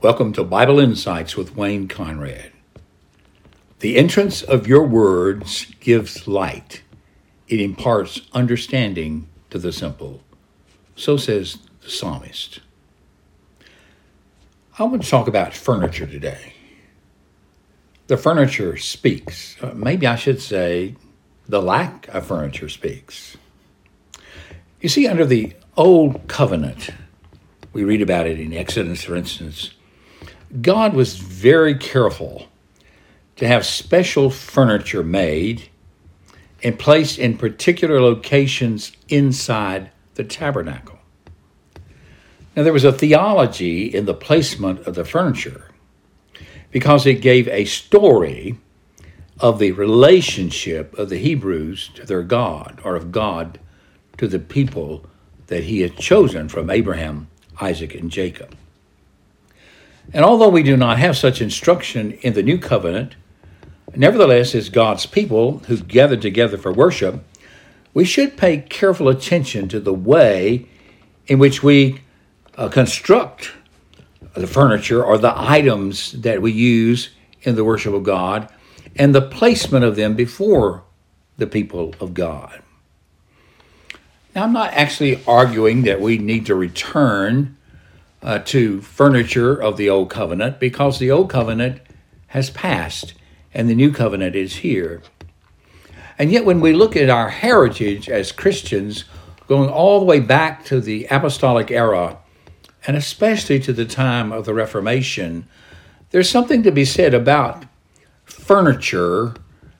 Welcome to Bible Insights with Wayne Conrad. The entrance of your words gives light, it imparts understanding to the simple. So says the psalmist. I want to talk about furniture today. The furniture speaks. Uh, maybe I should say the lack of furniture speaks. You see, under the Old Covenant, we read about it in Exodus, for instance God was very careful to have special furniture made and placed in particular locations inside the tabernacle. Now, there was a theology in the placement of the furniture because it gave a story of the relationship of the Hebrews to their God, or of God to the people that he had chosen from Abraham, Isaac, and Jacob. And although we do not have such instruction in the new covenant, nevertheless, as God's people who gathered together for worship, we should pay careful attention to the way in which we uh, construct the furniture or the items that we use in the worship of God and the placement of them before the people of God. Now, I'm not actually arguing that we need to return uh, to furniture of the Old Covenant because the Old Covenant has passed and the New Covenant is here. And yet, when we look at our heritage as Christians, going all the way back to the apostolic era, and especially to the time of the Reformation, there's something to be said about furniture,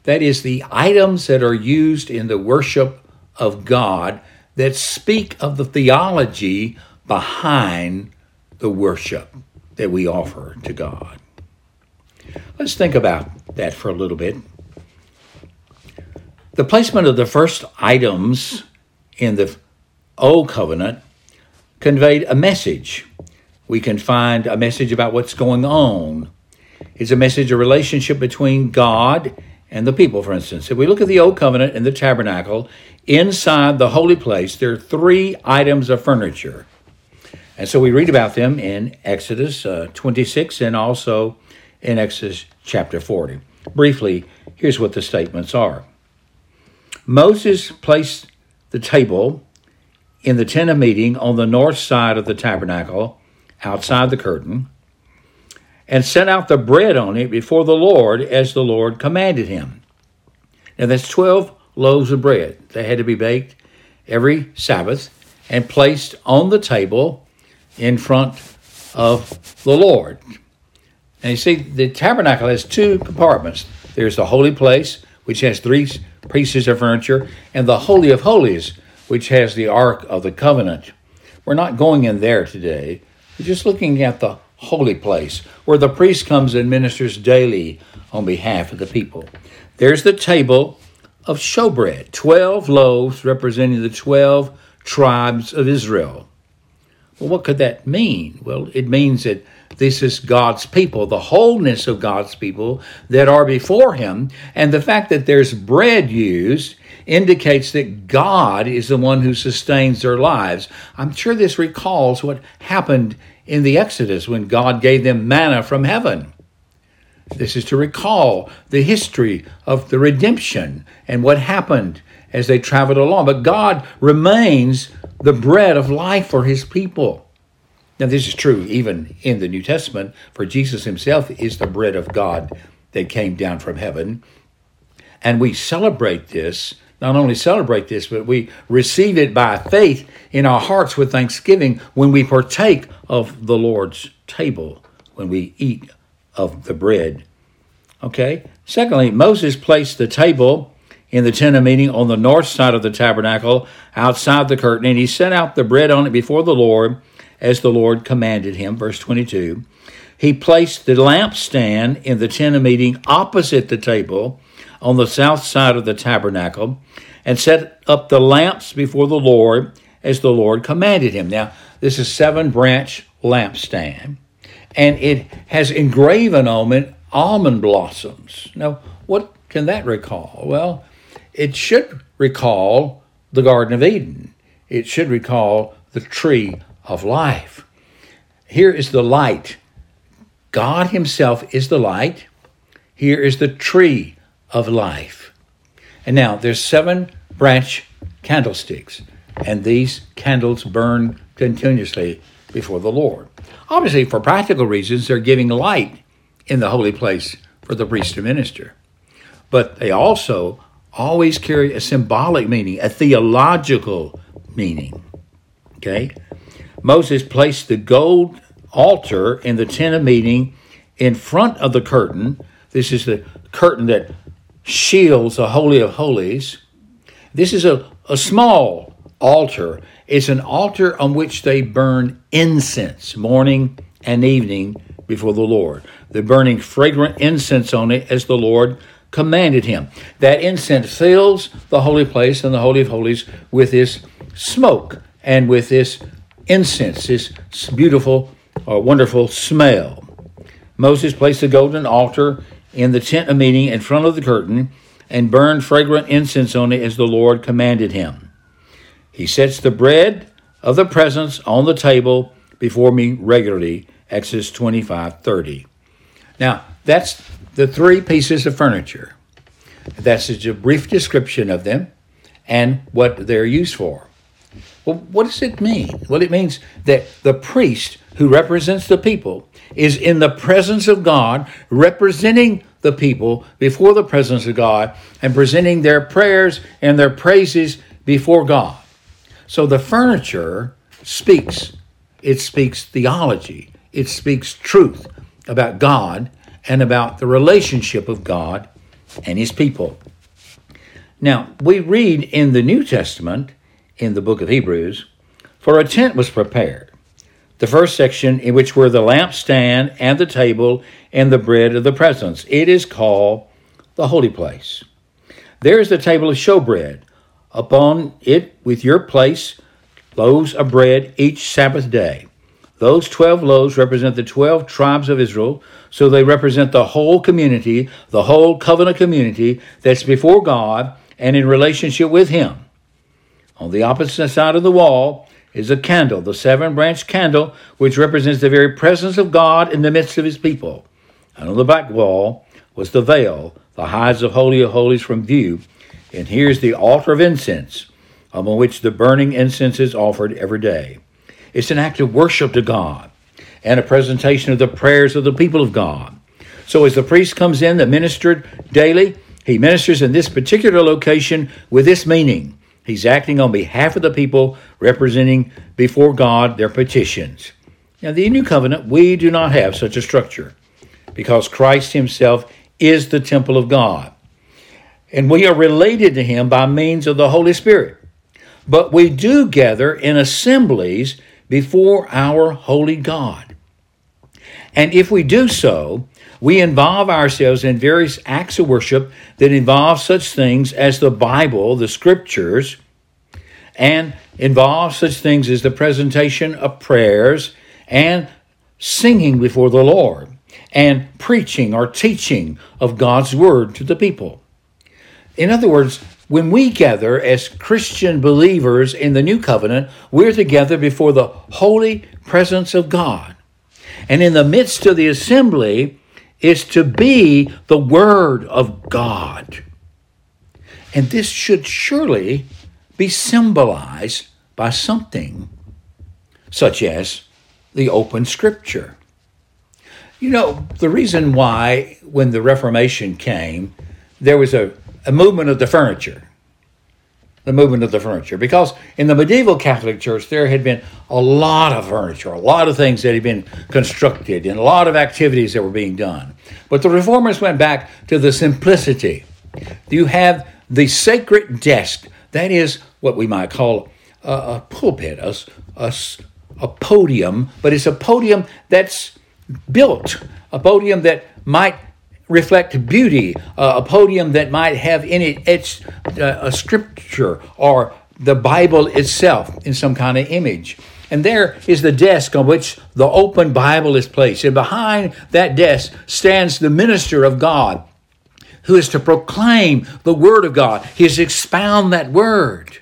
that is, the items that are used in the worship of God that speak of the theology behind the worship that we offer to God. Let's think about that for a little bit. The placement of the first items in the Old Covenant conveyed a message. We can find a message about what's going on. It's a message, a relationship between God and the people, for instance. If we look at the Old Covenant in the tabernacle, inside the holy place, there are three items of furniture and so we read about them in Exodus uh, 26 and also in Exodus chapter 40. Briefly, here's what the statements are Moses placed the table in the tent of meeting on the north side of the tabernacle, outside the curtain, and set out the bread on it before the Lord as the Lord commanded him. Now that's 12 loaves of bread. They had to be baked every Sabbath and placed on the table in front of the Lord. And you see, the tabernacle has two compartments there's the holy place, which has three pieces of furniture, and the Holy of Holies, which has the Ark of the Covenant. We're not going in there today. We're just looking at the holy place, where the priest comes and ministers daily on behalf of the people. There's the table of showbread, 12 loaves representing the 12 tribes of Israel. Well, what could that mean? Well, it means that this is God's people, the wholeness of God's people that are before Him. And the fact that there's bread used indicates that God is the one who sustains their lives. I'm sure this recalls what happened in the Exodus when God gave them manna from heaven. This is to recall the history of the redemption and what happened as they traveled along. But God remains the bread of life for his people. Now, this is true even in the New Testament, for Jesus himself is the bread of God that came down from heaven. And we celebrate this, not only celebrate this, but we receive it by faith in our hearts with thanksgiving when we partake of the Lord's table, when we eat of the bread. Okay? Secondly, Moses placed the table in the tent of meeting on the north side of the tabernacle outside the curtain, and he set out the bread on it before the Lord as the Lord commanded him. Verse 22. He placed the lampstand in the tent of meeting opposite the table on the south side of the tabernacle and set up the lamps before the Lord as the Lord commanded him. Now, this is seven branch lampstand, and it has engraven on it almond blossoms. Now, what can that recall? Well, it should recall the Garden of Eden. It should recall the tree of life. Here is the light God Himself is the light. Here is the tree of life. And now there's seven branch candlesticks, and these candles burn continuously before the Lord. Obviously, for practical reasons, they're giving light in the holy place for the priest to minister. But they also always carry a symbolic meaning, a theological meaning. Okay? Moses placed the gold altar in the tent of meeting in front of the curtain. This is the curtain that shields the Holy of Holies. This is a, a small altar. It's an altar on which they burn incense morning and evening before the Lord. They're burning fragrant incense on it as the Lord commanded him. That incense fills the holy place and the Holy of Holies with this smoke and with this incense, this beautiful or uh, wonderful smell. Moses placed the golden altar in the tent of meeting in front of the curtain and burned fragrant incense on it as the Lord commanded him. He sets the bread of the presence on the table before me regularly. Exodus 25 30. Now, that's the three pieces of furniture. That's a brief description of them and what they're used for. Well, what does it mean? Well, it means that the priest who represents the people is in the presence of God, representing the people before the presence of God and presenting their prayers and their praises before God. So the furniture speaks. It speaks theology. It speaks truth about God and about the relationship of God and his people. Now, we read in the New Testament, in the book of Hebrews, for a tent was prepared. The first section, in which were the lampstand and the table and the bread of the presence, it is called the holy place. There is the table of showbread. Upon it, with your place, loaves of bread each Sabbath day. Those 12 loaves represent the 12 tribes of Israel, so they represent the whole community, the whole covenant community that's before God and in relationship with Him. On the opposite side of the wall is a candle, the seven branch candle, which represents the very presence of God in the midst of His people. And on the back wall was the veil, the hides of Holy of Holies from view. And here's the altar of incense, upon which the burning incense is offered every day. It's an act of worship to God and a presentation of the prayers of the people of God. So as the priest comes in that ministered daily, he ministers in this particular location with this meaning. He's acting on behalf of the people, representing before God their petitions. Now, the New Covenant, we do not have such a structure because Christ Himself is the temple of God. And we are related to Him by means of the Holy Spirit. But we do gather in assemblies before our holy God. And if we do so, we involve ourselves in various acts of worship that involve such things as the Bible, the scriptures, and involve such things as the presentation of prayers and singing before the Lord and preaching or teaching of God's word to the people. In other words, when we gather as Christian believers in the new covenant, we're together before the holy presence of God. And in the midst of the assembly is to be the Word of God. And this should surely be symbolized by something such as the open scripture. You know, the reason why, when the Reformation came, there was a a movement of the furniture. The movement of the furniture. Because in the medieval Catholic Church, there had been a lot of furniture, a lot of things that had been constructed, and a lot of activities that were being done. But the reformers went back to the simplicity. You have the sacred desk, that is what we might call a, a pulpit, a, a, a podium, but it's a podium that's built, a podium that might reflect beauty, uh, a podium that might have in it it's uh, a scripture or the Bible itself in some kind of image. And there is the desk on which the open Bible is placed. And behind that desk stands the minister of God who is to proclaim the Word of God. He is to expound that Word.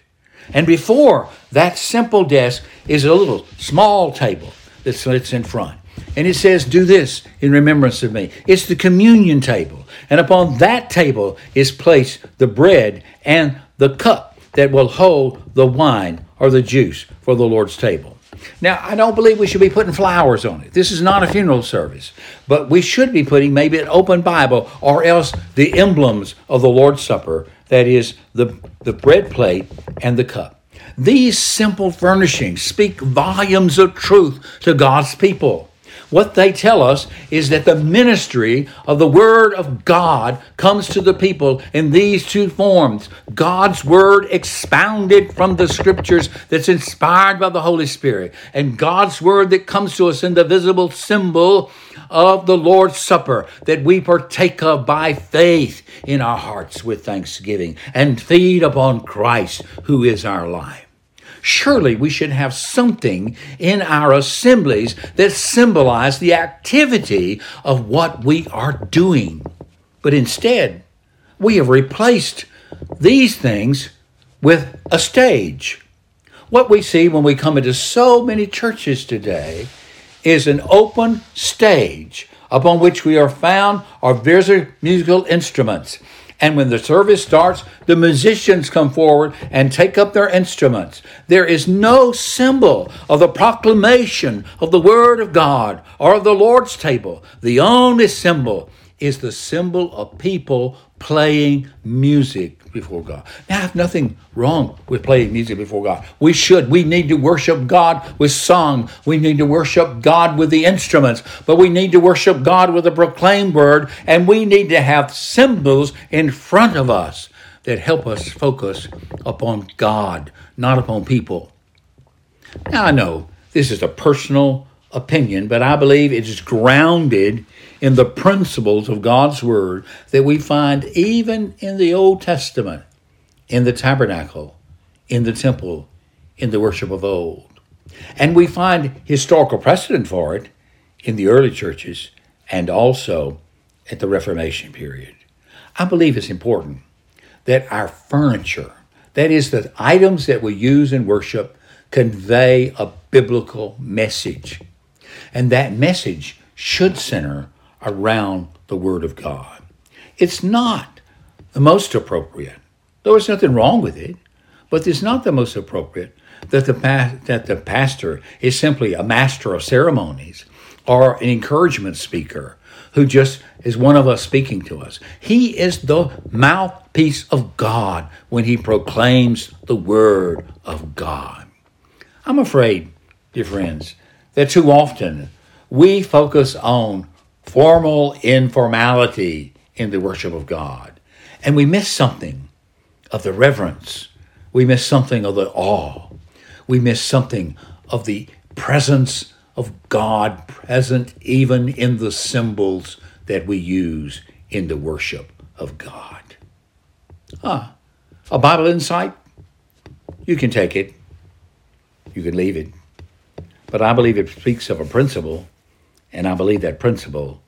And before that simple desk is a little small table that sits in front. And it says, Do this in remembrance of me. It's the communion table. And upon that table is placed the bread and the cup that will hold the wine or the juice for the Lord's table. Now, I don't believe we should be putting flowers on it. This is not a funeral service, but we should be putting maybe an open Bible or else the emblems of the Lord's Supper that is, the, the bread plate and the cup. These simple furnishings speak volumes of truth to God's people. What they tell us is that the ministry of the Word of God comes to the people in these two forms. God's Word expounded from the Scriptures that's inspired by the Holy Spirit, and God's Word that comes to us in the visible symbol of the Lord's Supper that we partake of by faith in our hearts with thanksgiving and feed upon Christ who is our life surely we should have something in our assemblies that symbolize the activity of what we are doing. But instead, we have replaced these things with a stage. What we see when we come into so many churches today is an open stage upon which we are found our various musical instruments. And when the service starts, the musicians come forward and take up their instruments. There is no symbol of the proclamation of the Word of God or of the Lord's table. The only symbol is the symbol of people playing music before God. Now, I have nothing wrong with playing music before God. We should. We need to worship God with song. We need to worship God with the instruments, but we need to worship God with a proclaimed word, and we need to have symbols in front of us that help us focus upon God, not upon people. Now, I know this is a personal opinion, but I believe it is grounded in the principles of God's Word that we find even in the Old Testament, in the tabernacle, in the temple, in the worship of old. And we find historical precedent for it in the early churches and also at the Reformation period. I believe it's important that our furniture, that is, the items that we use in worship, convey a biblical message. And that message should center around the Word of God. It's not the most appropriate, though there's nothing wrong with it, but it's not the most appropriate that the, that the pastor is simply a master of ceremonies or an encouragement speaker who just is one of us speaking to us. He is the mouthpiece of God when he proclaims the word of God. I'm afraid, dear friends, that too often we focus on formal informality in the worship of God. And we miss something of the reverence. We miss something of the awe. We miss something of the presence of God present even in the symbols that we use in the worship of God. Ah, a Bible insight? You can take it, you can leave it. But I believe it speaks of a principle and I believe that principle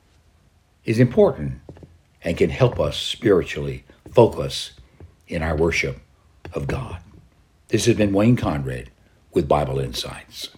is important and can help us spiritually focus in our worship of God. This has been Wayne Conrad with Bible Insights.